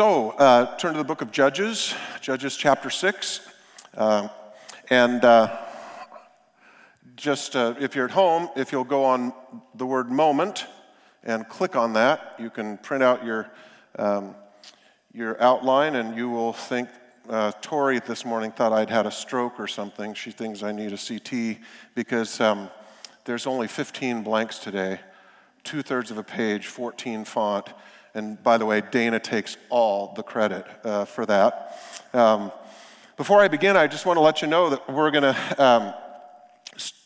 So, uh, turn to the book of Judges, Judges chapter 6. Uh, and uh, just uh, if you're at home, if you'll go on the word moment and click on that, you can print out your, um, your outline and you will think. Uh, Tori this morning thought I'd had a stroke or something. She thinks I need a CT because um, there's only 15 blanks today, two thirds of a page, 14 font and by the way, Dana takes all the credit uh, for that. Um, before I begin, I just want to let you know that we're going to um,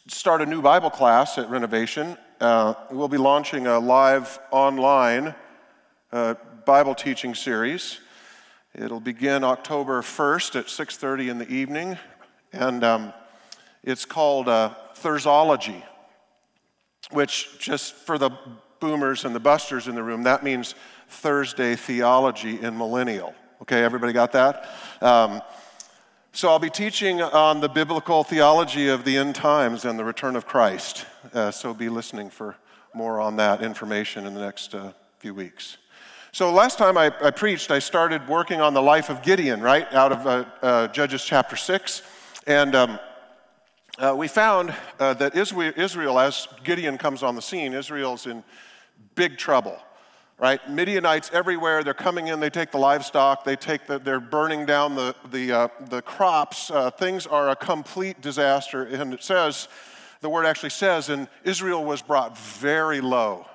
start a new Bible class at Renovation. Uh, we'll be launching a live online uh, Bible teaching series. It'll begin October 1st at 6:30 in the evening, and um, it's called uh, Thursology, which just for the boomers and the busters in the room, that means Thursday theology in millennial. Okay, everybody got that? Um, so I'll be teaching on the biblical theology of the end times and the return of Christ. Uh, so be listening for more on that information in the next uh, few weeks. So last time I, I, preached, I started working on the life of Gideon, right, out of uh, uh Judges chapter 6. And um, uh, we found uh, that Israel, as Gideon comes on the scene, Israel's in big trouble right? Midianites everywhere. They're coming in. They take the livestock. They take the, they're burning down the the uh, the crops. Uh, things are a complete disaster. And it says, the word actually says, and Israel was brought very low.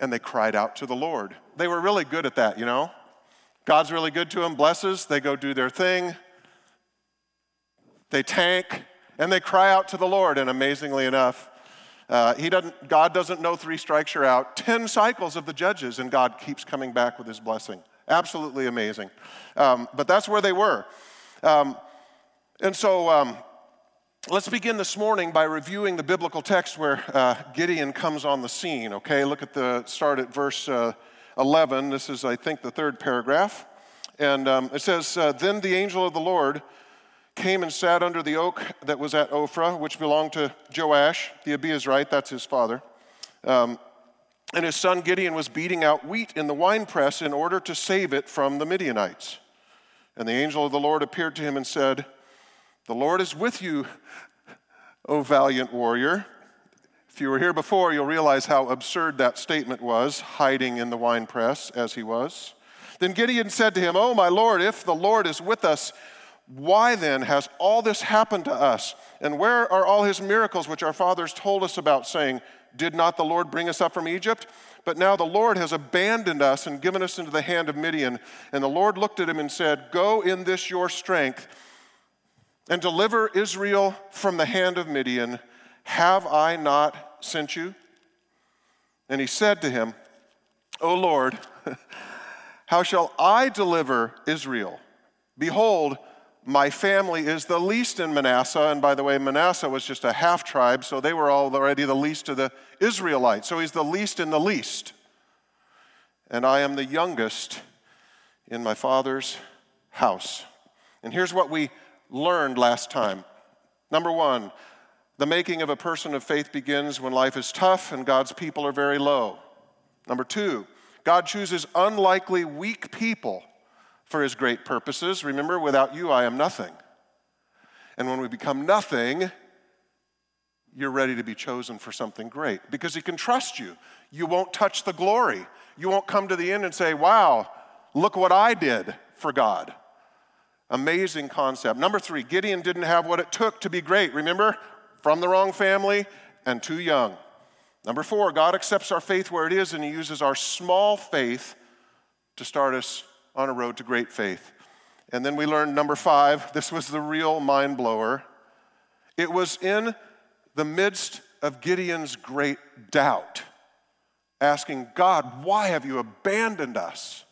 And they cried out to the Lord. They were really good at that, you know. God's really good to them. Blesses. They go do their thing. They tank and they cry out to the Lord. And amazingly enough, uh, he doesn't, God doesn't know three strikes you're out. Ten cycles of the judges, and God keeps coming back with his blessing. Absolutely amazing. Um, but that's where they were. Um, and so um, let's begin this morning by reviewing the biblical text where uh, Gideon comes on the scene. Okay, look at the start at verse uh, 11. This is, I think, the third paragraph. And um, it says, uh, Then the angel of the Lord came and sat under the oak that was at Ophrah, which belonged to Joash, the Abiezrite, that's his father. Um, and his son Gideon was beating out wheat in the winepress in order to save it from the Midianites. And the angel of the Lord appeared to him and said, The Lord is with you, O valiant warrior. If you were here before, you'll realize how absurd that statement was, hiding in the winepress as he was. Then Gideon said to him, Oh, my Lord, if the Lord is with us, why then has all this happened to us? And where are all his miracles which our fathers told us about, saying, Did not the Lord bring us up from Egypt? But now the Lord has abandoned us and given us into the hand of Midian. And the Lord looked at him and said, Go in this your strength and deliver Israel from the hand of Midian. Have I not sent you? And he said to him, O Lord, how shall I deliver Israel? Behold, my family is the least in Manasseh. And by the way, Manasseh was just a half tribe, so they were already the least of the Israelites. So he's the least in the least. And I am the youngest in my father's house. And here's what we learned last time. Number one, the making of a person of faith begins when life is tough and God's people are very low. Number two, God chooses unlikely, weak people for his great purposes. Remember, without you, I am nothing. And when we become nothing, you're ready to be chosen for something great because he can trust you. You won't touch the glory. You won't come to the end and say, Wow, look what I did for God. Amazing concept. Number three, Gideon didn't have what it took to be great. Remember, from the wrong family and too young. Number four, God accepts our faith where it is and he uses our small faith to start us on a road to great faith. And then we learned number five, this was the real mind blower. It was in the midst of Gideon's great doubt, asking God, Why have you abandoned us?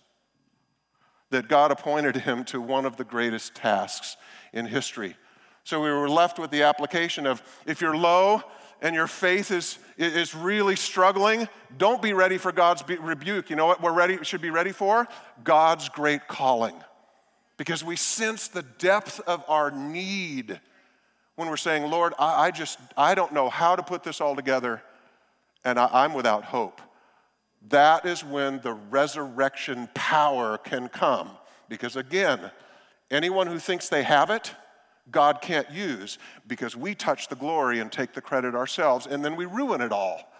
that God appointed him to one of the greatest tasks in history. So we were left with the application of if you're low and your faith is, is really struggling, don't be ready for God's rebuke. You know what we're ready, should be ready for? God's great calling. Because we sense the depth of our need when we're saying, Lord, I, I just, I don't know how to put this all together, and I, I'm without hope. that is when the resurrection power can come. Because again, anyone who thinks they have it, God can't use because we touch the glory and take the credit ourselves, and then we ruin it all.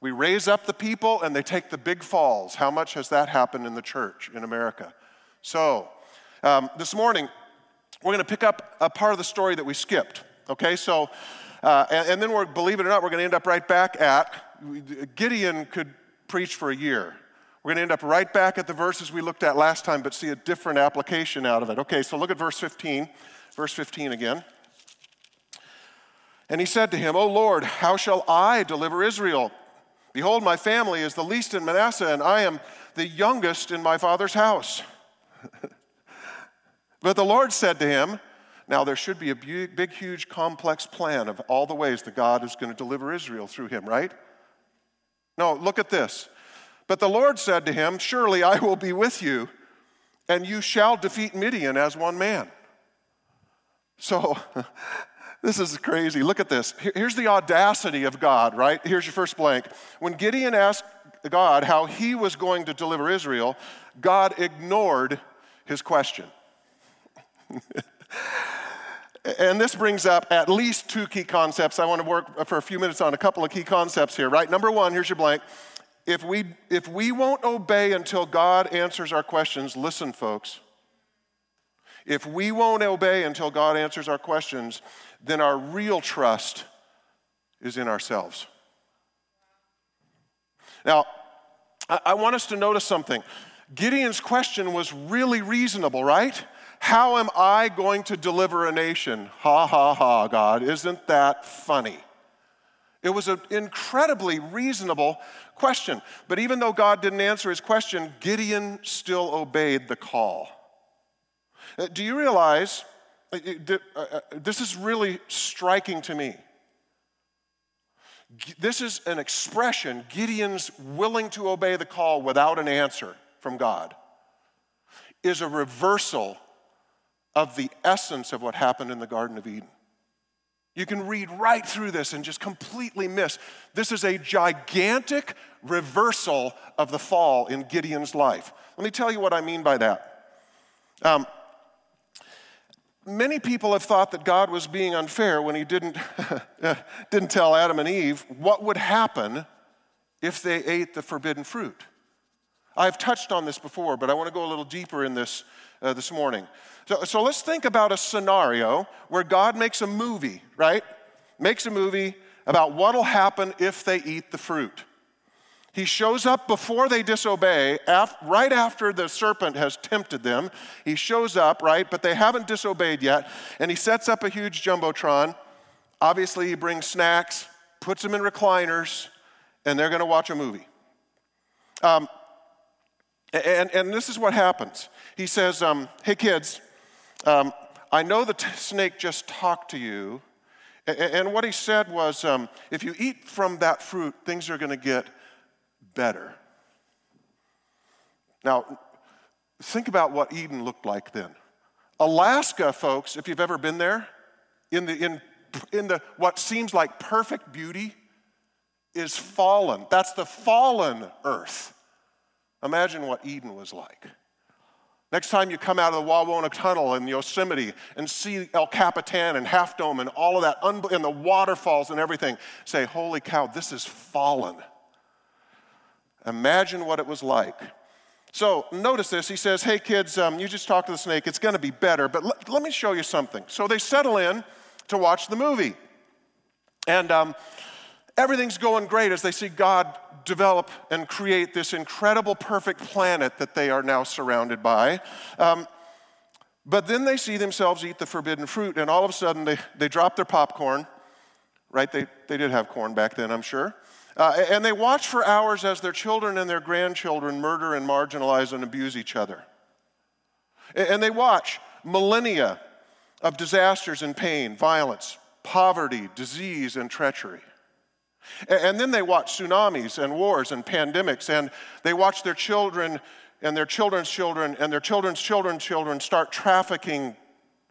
We raise up the people and they take the big falls. How much has that happened in the church in America? So, um, this morning, we're going to pick up a part of the story that we skipped. Okay, so, uh, and, and, then we're, believe it or not, we're going to end up right back at Gideon could preach for a year. We're going to end up right back at the verses we looked at last time, but see a different application out of it. Okay, so look at verse 15. Verse 15 again. And he said to him, O Lord, how shall I deliver Israel? Behold, my family is the least in Manasseh, and I am the youngest in my father's house. but the Lord said to him, Now there should be a big, big, huge, complex plan of all the ways that God is going to deliver Israel through him, right? No, look at this. But the Lord said to him, Surely I will be with you, and you shall defeat Midian as one man. So, this is crazy. Look at this. Here's the audacity of God, right? Here's your first blank. When Gideon asked God how he was going to deliver Israel, God ignored his question. and this brings up at least two key concepts. I want to work for a few minutes on a couple of key concepts here, right? Number one, here's your blank. If we, if we won't obey until God answers our questions, listen, folks, if we won't obey until God answers our questions, then our real trust is in ourselves. Now, I want us to notice something. Gideon's question was really reasonable, right? How am I going to deliver a nation? Ha ha ha, God. Isn't that funny? It was an incredibly reasonable question. But even though God didn't answer his question, Gideon still obeyed the call. Uh, do you realize uh, uh, this is really striking to me? This is an expression, Gideon's willing to obey the call without an answer from God, is a reversal of the essence of what happened in the Garden of Eden. You can read right through this and just completely miss. This is a gigantic reversal of the fall in Gideon's life. Let me tell you what I mean by that. Um, many people have thought that God was being unfair when he didn't, didn't tell Adam and Eve what would happen if they ate the forbidden fruit. I've touched on this before, but I want to go a little deeper in this uh, this morning. So, so let's think about a scenario where God makes a movie, right? Makes a movie about what will happen if they eat the fruit. He shows up before they disobey, right after the serpent has tempted them. He shows up, right? But they haven't disobeyed yet. And he sets up a huge Jumbotron. Obviously, he brings snacks, puts them in recliners, and they're going to watch a movie. Um, and, and this is what happens. He says, um, Hey, kids, um, I know the t- snake just talked to you. And, and what he said was, um, If you eat from that fruit, things are going to get better. Now, think about what Eden looked like then. Alaska, folks, if you've ever been there, in the, in, in the what seems like perfect beauty, is fallen. That's the fallen earth. Imagine what Eden was like. Next time you come out of the Wawona Tunnel in Yosemite and see El Capitan and Half Dome and all of that, and the waterfalls and everything, say, Holy cow, this is fallen. Imagine what it was like. So notice this. He says, Hey, kids, um, you just talk to the snake. It's going to be better, but l- let me show you something. So they settle in to watch the movie. And um, everything's going great as they see God develop and create this incredible, perfect planet that they are now surrounded by. Um, but then they see themselves eat the forbidden fruit, and all of a sudden they, they drop their popcorn, right? They, they did have corn back then, I'm sure. Uh, and they watch for hours as their children and their grandchildren murder and marginalize and abuse each other. And they watch millennia of disasters and pain, violence, poverty, disease, and treachery. And then they watch tsunamis and wars and pandemics, and they watch their children and their children's children and their children's children's children start trafficking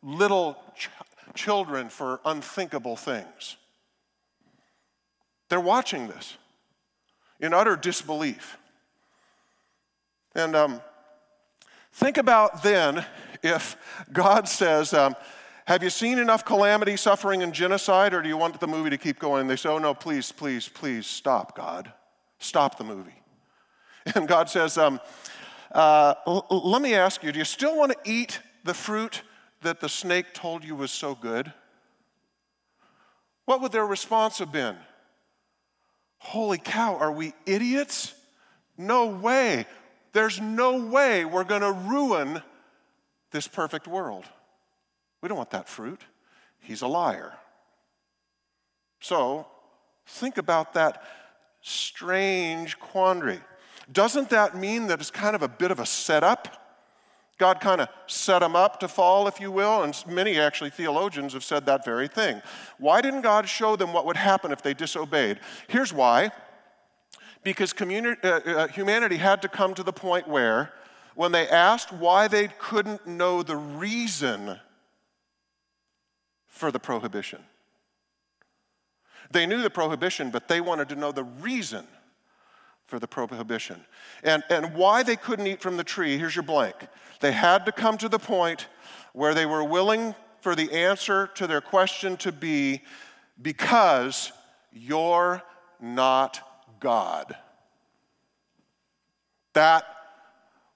little ch- children for unthinkable things. They're watching this in utter disbelief. And um, think about then if God says, um, Have you seen enough calamity, suffering, and genocide, or do you want the movie to keep going? They say, Oh, no, please, please, please stop, God. Stop the movie. And God says, um, uh, l- Let me ask you, do you still want to eat the fruit that the snake told you was so good? What would their response have been? Holy cow, are we idiots? No way. There's no way we're going to ruin this perfect world. We don't want that fruit. He's a liar. So, think about that strange quandary. Doesn't that mean that it's kind of a bit of a setup? God kind of set them up to fall, if you will, and many actually theologians have said that very thing. Why didn't God show them what would happen if they disobeyed? Here's why because uh, uh, humanity had to come to the point where, when they asked why they couldn't know the reason for the prohibition, they knew the prohibition, but they wanted to know the reason for the prohibition. And, and why they couldn't eat from the tree, here's your blank. They had to come to the point where they were willing for the answer to their question to be because you're not God. That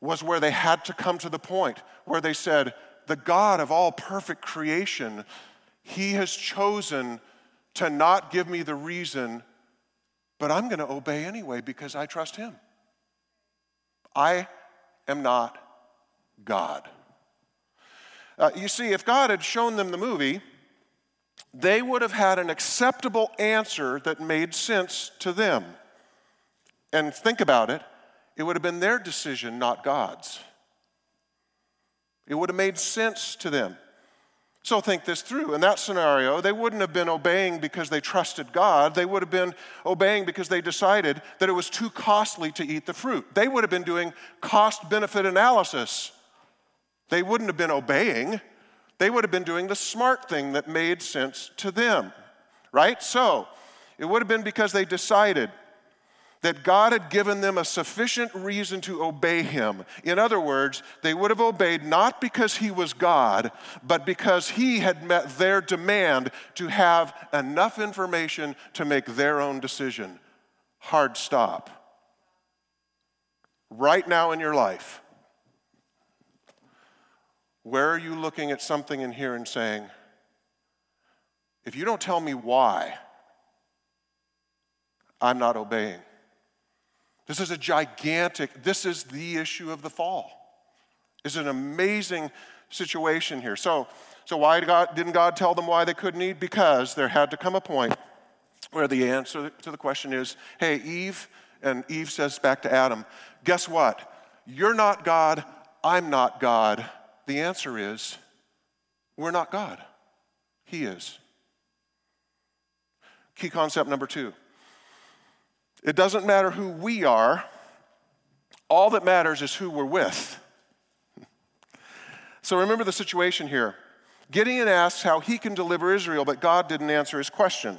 was where they had to come to the point where they said, The God of all perfect creation, He has chosen to not give me the reason but I'm going to obey anyway because I trust Him. I am not God. Uh, you see, if God had shown them the movie, they would have had an acceptable answer that made sense to them. And think about it, it would have been their decision, not God's. It would have made sense to them. So think this through. In that scenario, they wouldn't have been obeying because they trusted God. They would have been obeying because they decided that it was too costly to eat the fruit. They would have been doing cost benefit analysis. They wouldn't have been obeying. They would have been doing the smart thing that made sense to them, right? So it would have been because they decided that God had given them a sufficient reason to obey him. In other words, they would have obeyed not because he was God, but because he had met their demand to have enough information to make their own decision. Hard stop. Right now in your life, where are you looking at something in here and saying, if you don't tell me why, I'm not obeying? This is a gigantic, this is the issue of the fall. It's an amazing situation here. So, so why God, didn't God tell them why they couldn't eat? Because there had to come a point where the answer to the question is, hey, Eve, and Eve says back to Adam, guess what? You're not God, I'm not God. The answer is, we're not God. He is. Key concept number two it doesn't matter who we are, all that matters is who we're with. So remember the situation here. Gideon asks how he can deliver Israel, but God didn't answer his question.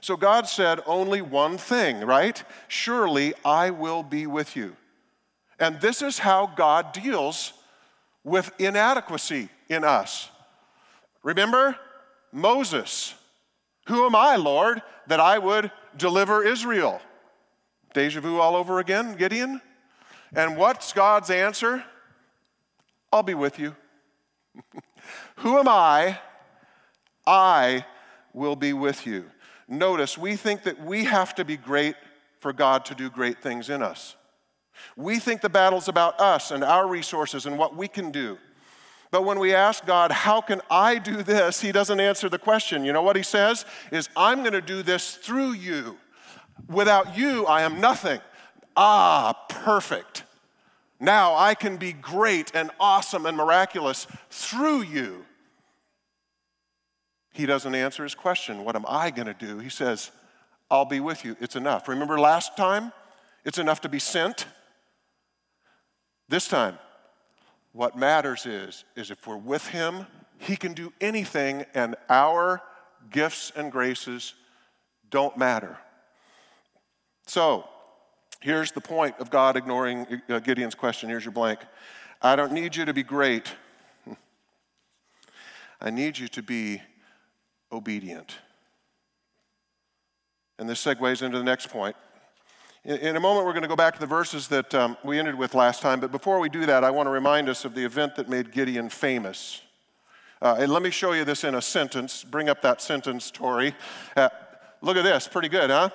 So God said only one thing, right? Surely I will be with you. And this is how God deals with inadequacy in us. Remember Moses. Who am I, Lord, that I would deliver Israel. Deja vu all over again, Gideon? And what's God's answer? I'll be with you. Who am I? I will be with you. Notice, we think that we have to be great for God to do great things in us. We think the battle's about us and our resources and what we can do. But when we ask God, how can I do this? He doesn't answer the question. You know what he says? Is I'm going to do this through you. Without you, I am nothing. Ah, perfect. Now I can be great and awesome and miraculous through you. He doesn't answer his question. What am I going to do? He says, I'll be with you. It's enough. Remember last time? It's enough to be sent. This time, what matters is, is if we're with Him, He can do anything, and our gifts and graces don't matter. So, Here's the point of God ignoring uh, Gideon's question. Here's your blank. I don't need you to be great. I need you to be obedient. And this segues into the next point. In, a moment, we're going to go back to the verses that um, we ended with last time, but before we do that, I want to remind us of the event that made Gideon famous. Uh, and let me show you this in a sentence. Bring up that sentence, Tori. Uh, look at this, pretty good, huh?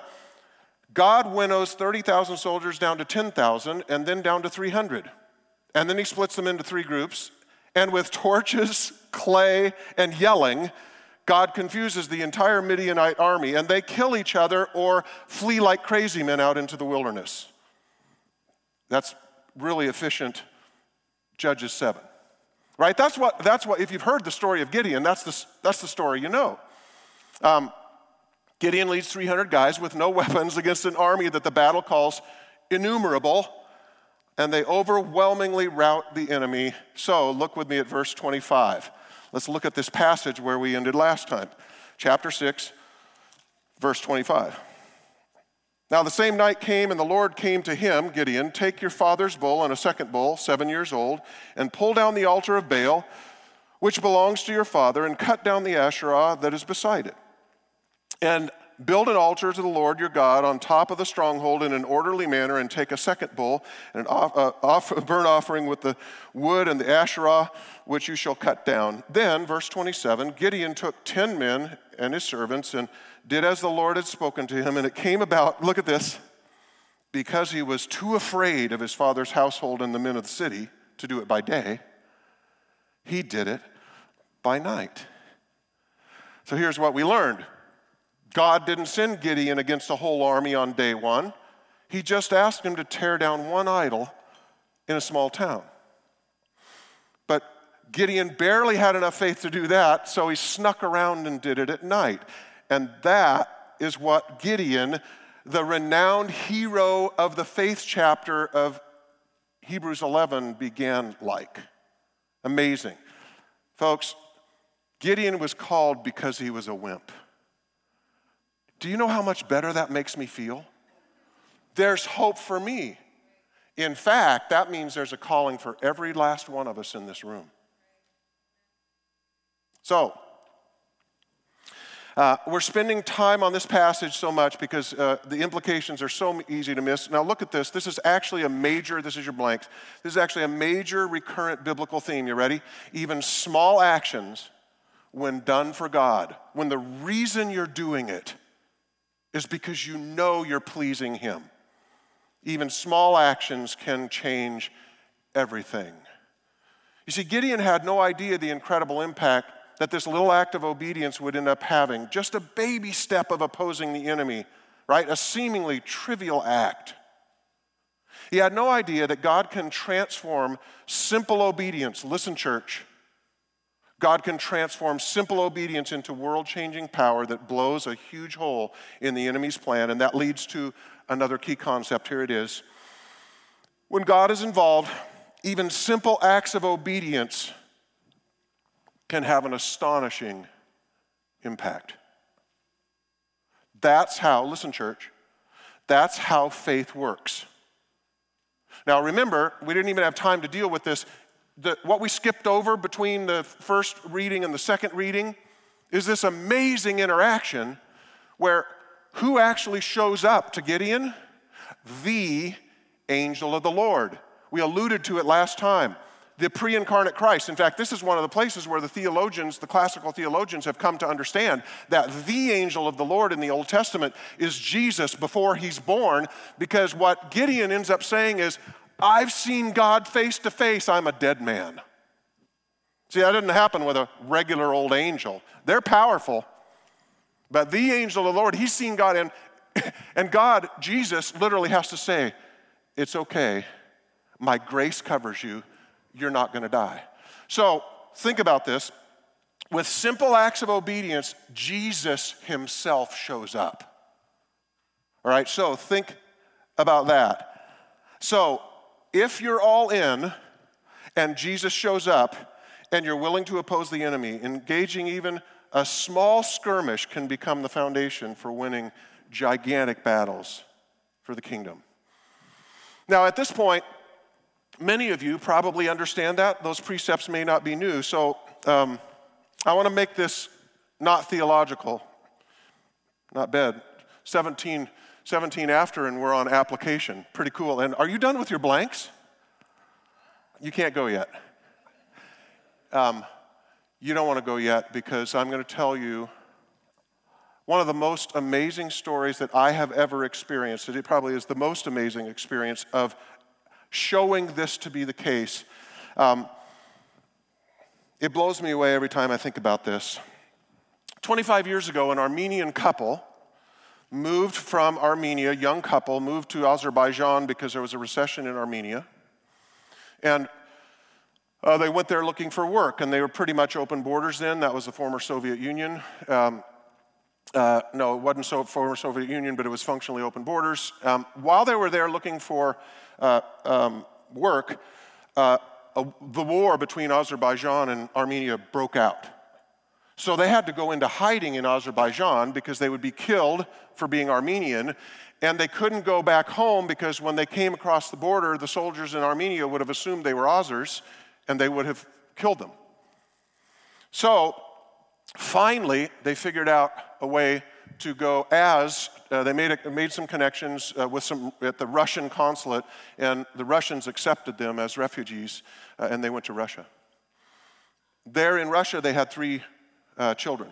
God winnows 30,000 soldiers down to 10,000 and then down to 300. And then he splits them into three groups. And with torches, clay, and yelling, God confuses the entire Midianite army and they kill each other or flee like crazy men out into the wilderness. That's really efficient Judges 7. Right? That's what, that's what if you've heard the story of Gideon, that's the, that's the story you know. Um, Gideon leads 300 guys with no weapons against an army that the battle calls innumerable, and they overwhelmingly rout the enemy. So look with me at verse 25. Let's look at this passage where we ended last time. Chapter 6, verse 25. Now the same night came, and the Lord came to him, Gideon, Take your father's bull and a second bull, seven years old, and pull down the altar of Baal, which belongs to your father, and cut down the Asherah that is beside it. And build an altar to the Lord your God on top of the stronghold in an orderly manner, and take a second bull and an off, uh, off, burnt offering with the wood and the Asherah, which you shall cut down. Then, verse 27, Gideon took ten men and his servants and did as the Lord had spoken to him, and it came about, look at this, because he was too afraid of his father's household and the men of the city to do it by day, he did it by night. So here's what we learned God didn't send Gideon against a whole army on day one. He just asked him to tear down one idol in a small town. But Gideon barely had enough faith to do that, so he snuck around and did it at night. And that is what Gideon, the renowned hero of the faith chapter of Hebrews 11, began like. Amazing. Folks, Gideon was called because he was a wimp. Do you know how much better that makes me feel? There's hope for me. In fact, that means there's a calling for every last one of us in this room. So, uh, we're spending time on this passage so much because uh, the implications are so easy to miss. Now, look at this. This is actually a major, this is your blanks. This is actually a major recurrent biblical theme. You ready? Even small actions, when done for God, when the reason you're doing it is because you know you're pleasing Him. Even small actions can change everything. You see, Gideon had no idea the incredible impact that this little act of obedience would end up having. Just a baby step of opposing the enemy, right? A seemingly trivial act. He had no idea that God can transform simple obedience. Listen, church God can transform simple obedience into world changing power that blows a huge hole in the enemy's plan. And that leads to another key concept. Here it is. When God is involved, even simple acts of obedience can have an astonishing impact. That's how, listen, church, that's how faith works. Now, remember, we didn't even have time to deal with this the, what we skipped over between the first reading and the second reading is this amazing interaction where who actually shows up to Gideon? The angel of the Lord. We alluded to it last time. The pre incarnate Christ. In fact, this is one of the places where the theologians, the classical theologians, have come to understand that the angel of the Lord in the Old Testament is Jesus before he's born, because what Gideon ends up saying is, I've seen God face to face, I'm a dead man. See, that didn't happen with a regular old angel. They're powerful, but the angel of the Lord, he's seen God, and, and God, Jesus, literally has to say, It's okay. My grace covers you. You're not going to die. So think about this. With simple acts of obedience, Jesus himself shows up. All right, so think about that. So if you're all in and Jesus shows up and you're willing to oppose the enemy, engaging even a small skirmish can become the foundation for winning gigantic battles for the kingdom. Now, at this point, many of you probably understand that. Those precepts may not be new. So um, I want to make this not theological, not bad. 17, 17 after, and we're on application. Pretty cool. And are you done with your blanks? You can't go yet. Um, you don't want to go yet because I'm going to tell you one of the most amazing stories that I have ever experienced. It probably is the most amazing experience of showing this to be the case. Um, it blows me away every time I think about this. 25 years ago, an Armenian couple moved from Armenia, young couple, moved to Azerbaijan because there was a recession in Armenia. And uh, they went there looking for work, and they were pretty much open borders then. That was the former Soviet Union. Um, uh, no, it wasn't so former Soviet Union, but it was functionally open borders. Um, while they were there looking for uh, um, work, uh, the war between Azerbaijan and Armenia broke out. So they had to go into hiding in Azerbaijan because they would be killed for being Armenian. And they couldn't go back home because when they came across the border, the soldiers in Armenia would have assumed they were Azers and they would have killed them. So finally, they figured out a way to go as uh, they made, a, made some connections uh, with some at the Russian consulate, and the Russians accepted them as refugees, uh, and they went to Russia. There in Russia, they had three uh, children.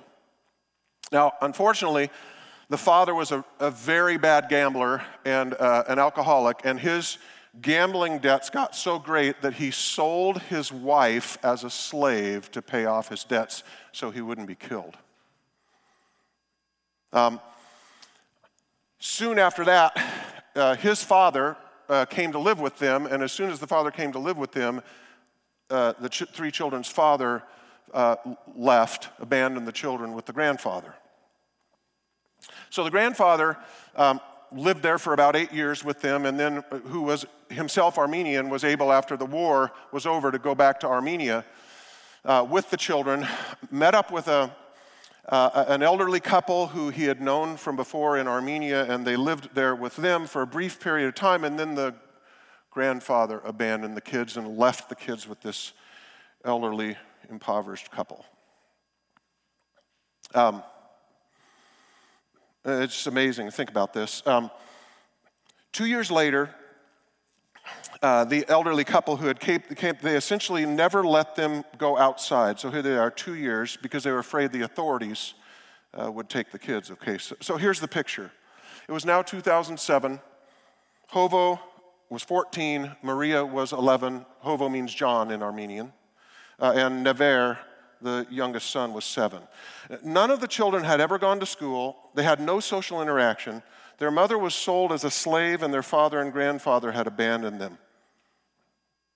Now, unfortunately, the father was a, a very bad gambler and uh, an alcoholic, and his gambling debts got so great that he sold his wife as a slave to pay off his debts so he wouldn't be killed. Um, soon after that, uh, his father uh, came to live with them, and as soon as the father came to live with them, uh, the ch- three children's father uh, left, abandoned the children with the grandfather. So the grandfather um, lived there for about eight years with them, and then uh, who was himself Armenian was able, after the war was over, to go back to Armenia uh, with the children. Met up with a uh, an elderly couple who he had known from before in Armenia, and they lived there with them for a brief period of time, and then the grandfather abandoned the kids and left the kids with this elderly impoverished couple. Um, it's just amazing to think about this. Um, two years later, uh, the elderly couple who had came, they essentially never let them go outside. So here they are, two years, because they were afraid the authorities uh, would take the kids. Okay, so, so here's the picture. It was now 2007. Hovo was 14, Maria was 11. Hovo means John in Armenian uh, and Never, the youngest son, was seven. None of the children had ever gone to school, they had no social interaction. Their mother was sold as a slave, and their father and grandfather had abandoned them.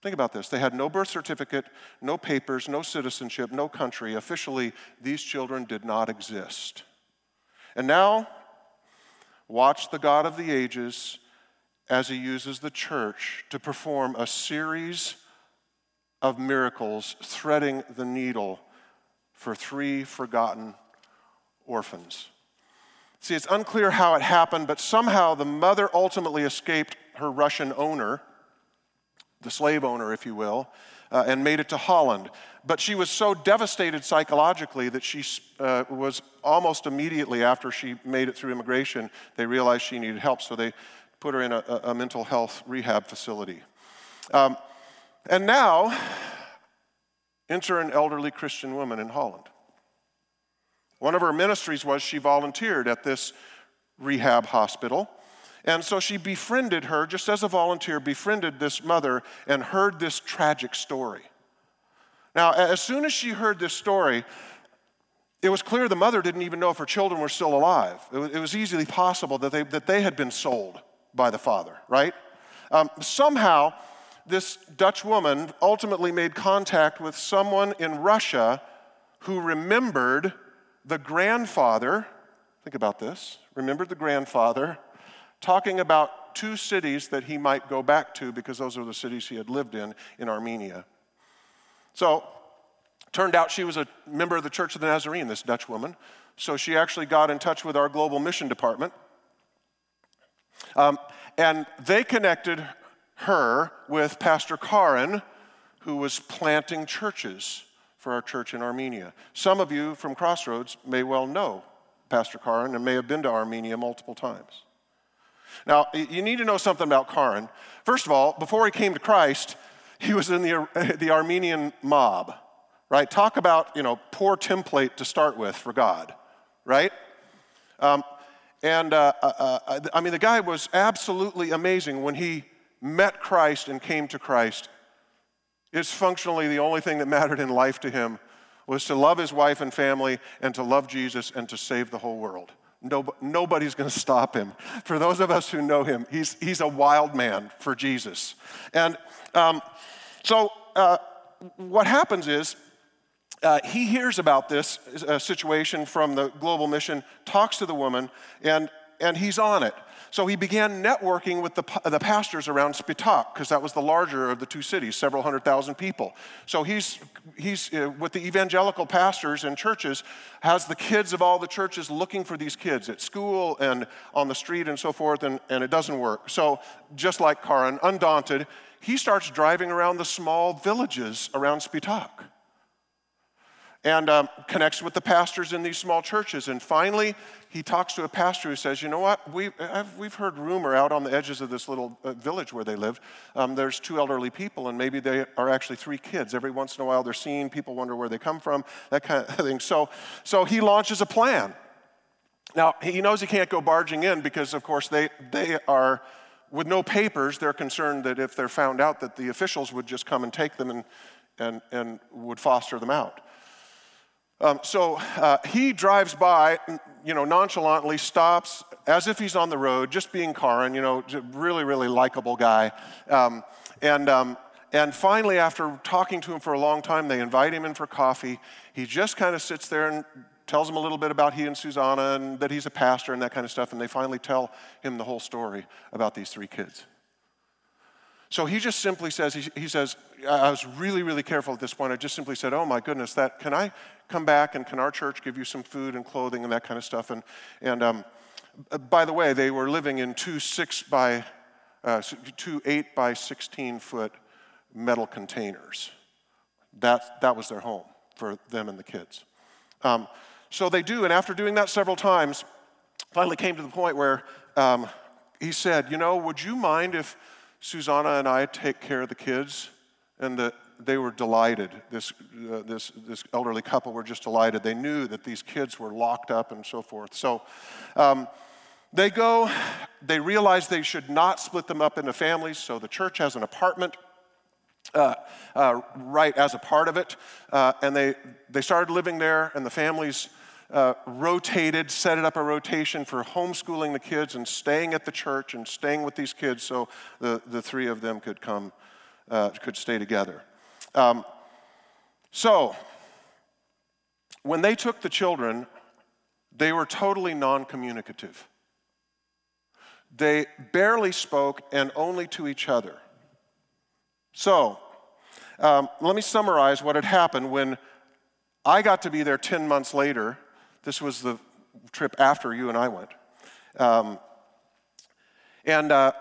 Think about this. They had no birth certificate, no papers, no citizenship, no country. Officially, these children did not exist. And now, watch the God of the ages as he uses the church to perform a series of miracles threading the needle for three forgotten orphans. See, it's unclear how it happened, but somehow the mother ultimately escaped her Russian owner, the slave owner, if you will, uh, and made it to Holland. But she was so devastated psychologically that she uh, was almost immediately after she made it through immigration, they realized she needed help, so they put her in a, a mental health rehab facility. Um, and now, enter an elderly Christian woman in Holland. One of her ministries was she volunteered at this rehab hospital. And so she befriended her, just as a volunteer, befriended this mother and heard this tragic story. Now, as soon as she heard this story, it was clear the mother didn't even know if her children were still alive. It was easily possible that they, that they had been sold by the father, right? Um, somehow, this Dutch woman ultimately made contact with someone in Russia who remembered the grandfather. Think about this. Remembered the grandfather talking about two cities that he might go back to because those are the cities he had lived in in Armenia. So, turned out she was a member of the Church of the Nazarene, this Dutch woman. So she actually got in touch with our global mission department. Um, and they connected her with Pastor Karin, who was planting churches for our church in Armenia. Some of you from Crossroads may well know Pastor Karin and may have been to Armenia multiple times. Now, you need to know something about Karin. First of all, before he came to Christ, he was in the, the Armenian mob, right? Talk about, you know, poor template to start with for God, right? Um, and uh, uh, uh, I mean, the guy was absolutely amazing when he met Christ and came to Christ. It's functionally the only thing that mattered in life to him was to love his wife and family and to love Jesus and to save the whole world. No, nobody's going to stop him. For those of us who know him, he's, he's a wild man for Jesus. And um, so uh, what happens is uh, he hears about this uh, situation from the global mission, talks to the woman, and, and he's on it. So he began networking with the, the pastors around Spitak, because that was the larger of the two cities, several hundred thousand people. So he's, he's uh, with the evangelical pastors and churches, has the kids of all the churches looking for these kids at school and on the street and so forth, and, and it doesn't work. So just like Karin, undaunted, he starts driving around the small villages around Spitak and um, connects with the pastors in these small churches. And finally, he talks to a pastor who says, You know what? We, we've heard rumor out on the edges of this little uh, village where they live. Um, there's two elderly people, and maybe they are actually three kids. Every once in a while, they're seen. People wonder where they come from, that kind of thing. So, so he launches a plan. Now, he knows he can't go barging in because, of course, they, they are, with no papers, they're concerned that if they're found out, that the officials would just come and take them and, and, and would foster them out. Um, so uh, he drives by, you know, nonchalantly stops as if he's on the road, just being Karin, you know, really, really likable guy. Um, and, um, and finally, after talking to him for a long time, they invite him in for coffee. He just kind of sits there and tells them a little bit about he and Susanna and that he's a pastor and that kind of stuff. And they finally tell him the whole story about these three kids. So he just simply says, he, he, says, I was really, really careful at this point. I just simply said, Oh my goodness, that can I come back and can our church give you some food and clothing and that kind of stuff? And, and um, by the way, they were living in two six by, uh, two eight by 16 foot metal containers. That, that was their home for them and the kids. Um, so they do, and after doing that several times, finally came to the point where um, he said, You know, would you mind if Susanna and I take care of the kids, and the, they were delighted. This, uh, this, this elderly couple were just delighted. They knew that these kids were locked up and so forth. So um, they go, they realize they should not split them up into families, so the church has an apartment. Uh, uh, right as a part of it, uh, and they, they started living there, and the families uh, rotated, set it up a rotation for homeschooling the kids and staying at the church and staying with these kids so the, the three of them could come, uh, could stay together. Um, so, when they took the children, they were totally non communicative. They barely spoke and only to each other. So, um, let me summarize what had happened when I got to be there 10 months later this was the trip after you and I went. Um, and uh,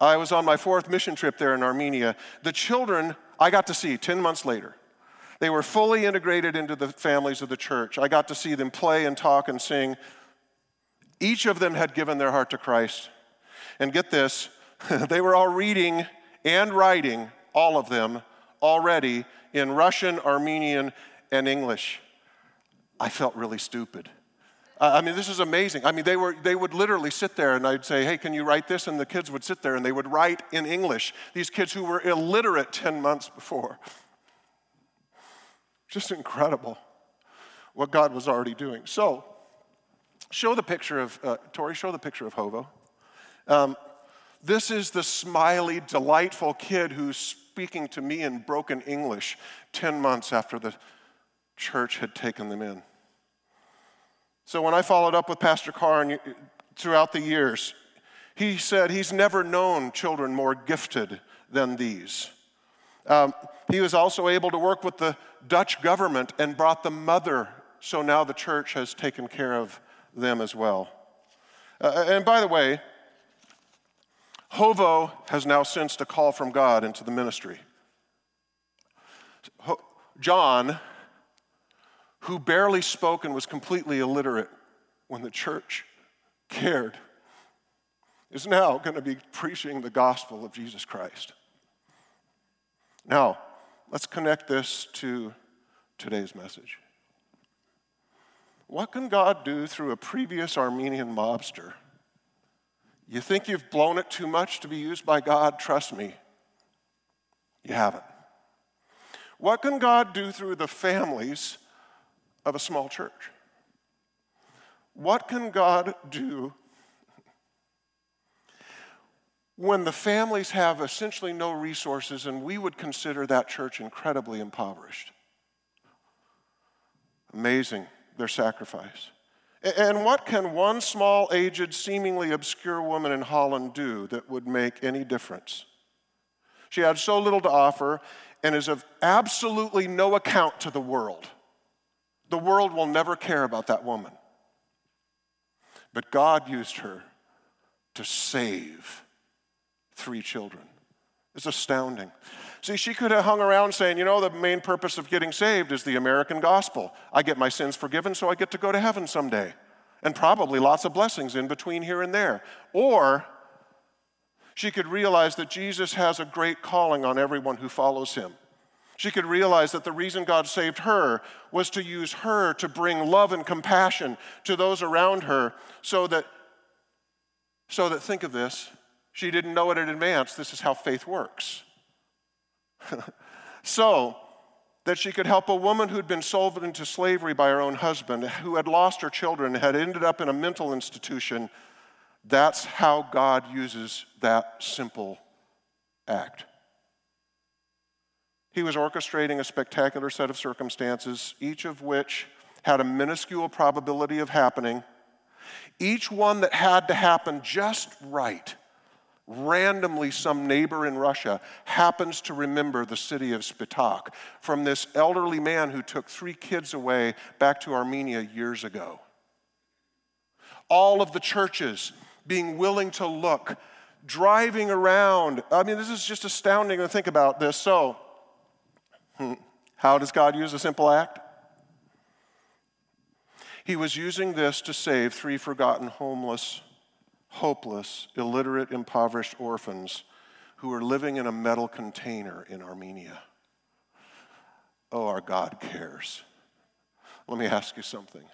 I was on my fourth mission trip there in Armenia. The children I got to see 10 months later. They were fully integrated into the families of the church. I got to see them play and talk and sing. Each of them had given their heart to Christ. And get this, they were all reading and writing, all of them, already in Russian, Armenian, and English. I felt really stupid. I mean, this is amazing. I mean, they, were, they would literally sit there and I'd say, hey, can you write this? And the kids would sit there and they would write in English. These kids who were illiterate 10 months before. Just incredible what God was already doing. So, show the picture of, uh, Tori, show the picture of Hovo. Um, this is the smiley, delightful kid who's speaking to me in broken English 10 months after the church had taken them in. So when I followed up with Pastor Karin throughout the years, he said he's never known children more gifted than these. Um, he was also able to work with the Dutch government and brought the mother, so now the church has taken care of them as well. Uh, and by the way, Hovo has now sensed a call from God into the ministry. John, who barely spoke and was completely illiterate when the church cared, is now going to be preaching the gospel of Jesus Christ. Now, let's connect this to today's message. What can God do through a previous Armenian mobster? You think you've blown it too much to be used by God? Trust me, you haven't. What can God do through the families of a small church? What can God do when the families have essentially no resources and we would consider that church incredibly impoverished? Amazing, their sacrifice. And what can one small, aged, seemingly obscure woman in Holland do that would make any difference? She had so little to offer and is of absolutely no account to the world. The world will never care about that woman. But God used her to save three children. It's astounding. See, she could have hung around saying, you know, the main purpose of getting saved is the American gospel. I get my sins forgiven, so I get to go to heaven someday. And probably lots of blessings in between here and there. Or she could realize that Jesus has a great calling on everyone who follows him. She could realize that the reason God saved her was to use her to bring love and compassion to those around her so that, so that think of this, she didn't know it in advance. This is how faith works. so that she could help a woman who'd been sold into slavery by her own husband, who had lost her children, had ended up in a mental institution. That's how God uses that simple act. He was orchestrating a spectacular set of circumstances, each of which had a minuscule probability of happening, each one that had to happen just right randomly some neighbor in Russia happens to remember the city of Spitak from this elderly man who took three kids away back to Armenia years ago. All of the churches being willing to look, driving around. I mean, this is just astounding to think about this. So, how does God use a simple act? He was using this to save three forgotten homeless hopeless, illiterate, impoverished orphans who were living in a metal container in Armenia. Oh, our God cares. Let me ask you something.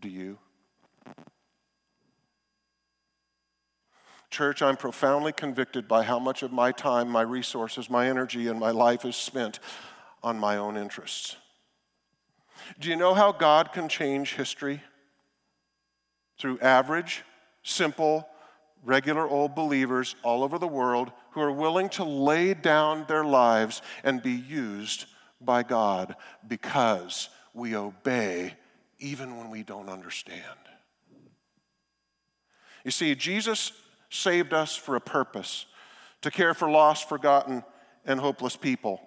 Do you? Church, I'm profoundly convicted by how much of my time, my resources, my energy, and my life is spent on my own interests. Do you know how God can change history? Through average, simple, regular old believers all over the world who are willing to lay down their lives and be used by God because we obey even when we don't understand. You see, Jesus saved us for a purpose to care for lost, forgotten, and hopeless people.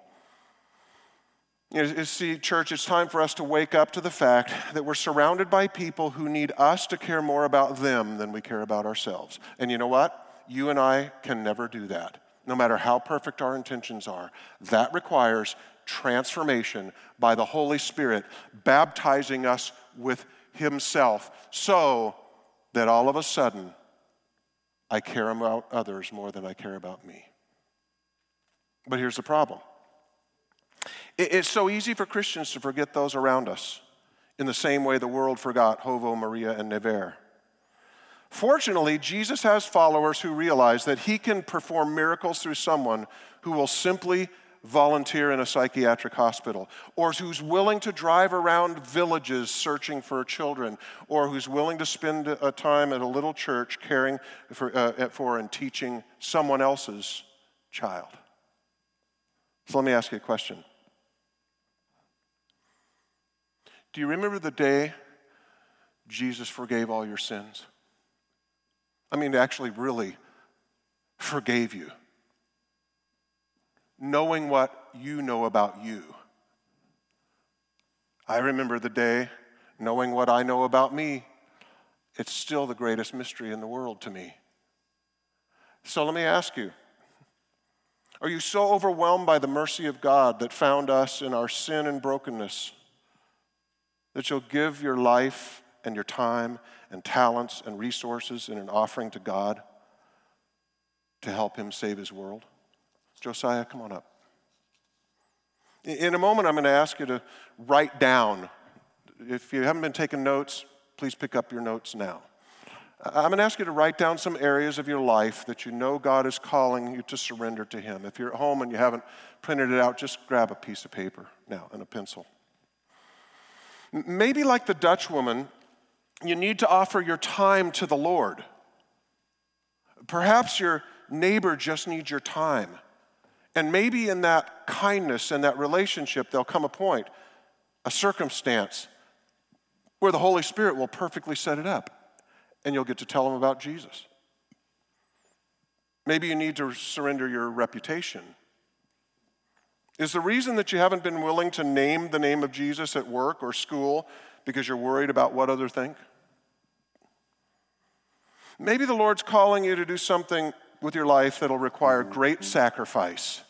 You see, church, it's time for us to wake up to the fact that we're surrounded by people who need us to care more about them than we care about ourselves. And you know what? You and I can never do that, no matter how perfect our intentions are. That requires transformation by the Holy Spirit, baptizing us with Himself, so that all of a sudden I care about others more than I care about me. But here's the problem it's so easy for Christians to forget those around us in the same way the world forgot Hovo, Maria, and Nver. Fortunately, Jesus has followers who realize that he can perform miracles through someone who will simply volunteer in a psychiatric hospital, or who's willing to drive around villages searching for children, or who's willing to spend a time at a little church caring for, uh, for and teaching someone else's child. So let me ask you a question Do you remember the day Jesus forgave all your sins? I mean, actually, really forgave you. Knowing what you know about you. I remember the day knowing what I know about me. It's still the greatest mystery in the world to me. So let me ask you Are you so overwhelmed by the mercy of God that found us in our sin and brokenness that you'll give your life and your time and talents and resources in an offering to God to help Him save His world? Josiah, come on up. In a moment, I'm going to ask you to write down. If you haven't been taking notes, please pick up your notes now. I'm going to ask you to write down some areas of your life that you know God is calling you to surrender to Him. If you're at home and you haven't printed it out, just grab a piece of paper now and a pencil. Maybe, like the Dutch woman, you need to offer your time to the Lord. Perhaps your neighbor just needs your time. And maybe in that kindness and that relationship, there'll come a point, a circumstance, where the Holy Spirit will perfectly set it up and you'll get to tell them about Jesus. Maybe you need to surrender your reputation. Is the reason that you haven't been willing to name the name of Jesus at work or school because you're worried about what others think? Maybe the Lord's calling you to do something with your life that'll require great sacrifice.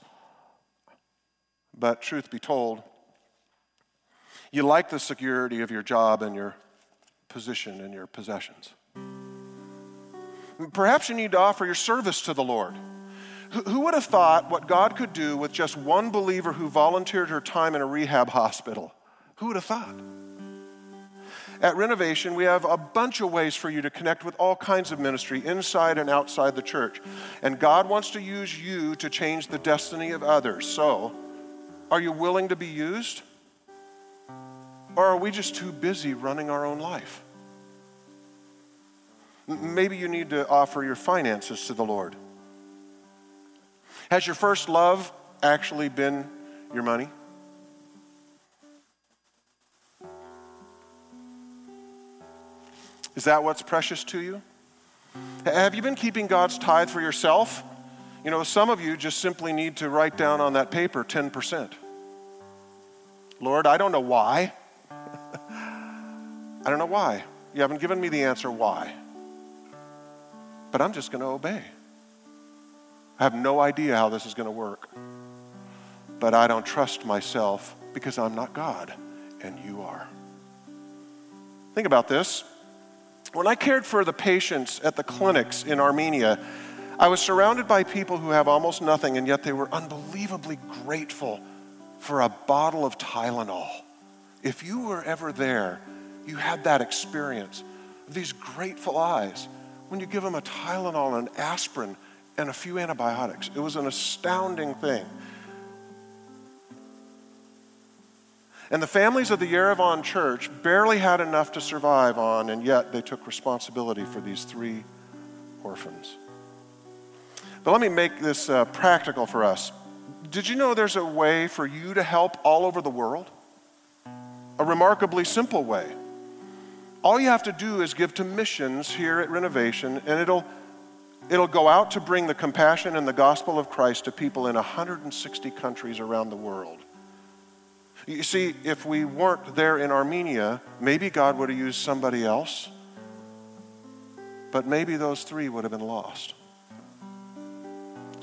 But truth be told, you like the security of your job and your position and your possessions. Perhaps you need to offer your service to the Lord. Who would have thought what God could do with just one believer who volunteered her time in a rehab hospital? Who would have thought? At Renovation, we have a bunch of ways for you to connect with all kinds of ministry inside and outside the church. And God wants to use you to change the destiny of others. So, are you willing to be used? Or are we just too busy running our own life? Maybe you need to offer your finances to the Lord. Has your first love actually been your money? Is that what's precious to you? Have you been keeping God's tithe for yourself? You know, some of you just simply need to write down on that paper 10%. Lord, I don't know why. I don't know why. You haven't given me the answer why. But I'm just going to obey. I have no idea how this is going to work. But I don't trust myself because I'm not God and you are. Think about this. When I cared for the patients at the clinics in Armenia, I was surrounded by people who have almost nothing, and yet they were unbelievably grateful for a bottle of Tylenol. If you were ever there, you had that experience of these grateful eyes when you give them a Tylenol, an aspirin, and a few antibiotics. It was an astounding thing. And the families of the Yerevan church barely had enough to survive on, and yet they took responsibility for these three orphans. But let me make this uh, practical for us. Did you know there's a way for you to help all over the world? A remarkably simple way. All you have to do is give to missions here at Renovation, and it'll, it'll go out to bring the compassion and the gospel of Christ to people in 160 countries around the world. You see, if we weren't there in Armenia, maybe God would have used somebody else, but maybe those three would have been lost.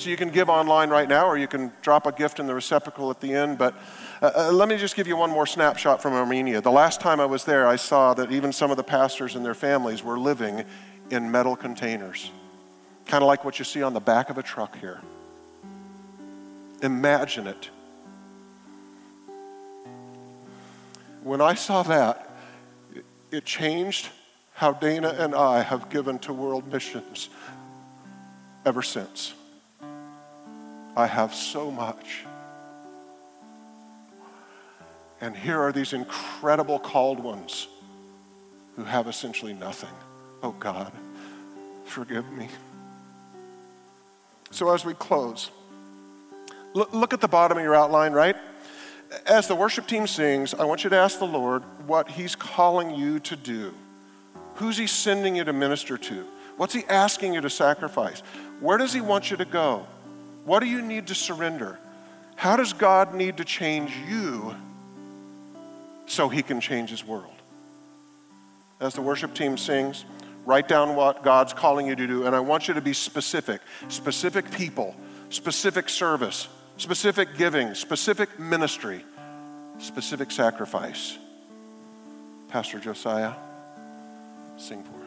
So you can give online right now, or you can drop a gift in the receptacle at the end. But uh, uh, let me just give you one more snapshot from Armenia. The last time I was there, I saw that even some of the pastors and their families were living in metal containers, kind of like what you see on the back of a truck here. Imagine it When I saw that, it changed how Dana and I have given to world missions ever since. I have so much. And here are these incredible called ones who have essentially nothing. Oh God, forgive me. So as we close, look, at the bottom of your outline, right? as the worship team sings, I want you to ask the Lord what He's calling you to do. Who's He sending you to minister to? What's He asking you to sacrifice? Where does He want you to go? What do you need to surrender? How does God need to change you so He can change His world? As the worship team sings, Write down what God's calling you to do, and I want you to be specific specific people, specific service, specific giving, specific ministry, specific sacrifice. Pastor Josiah, sing for.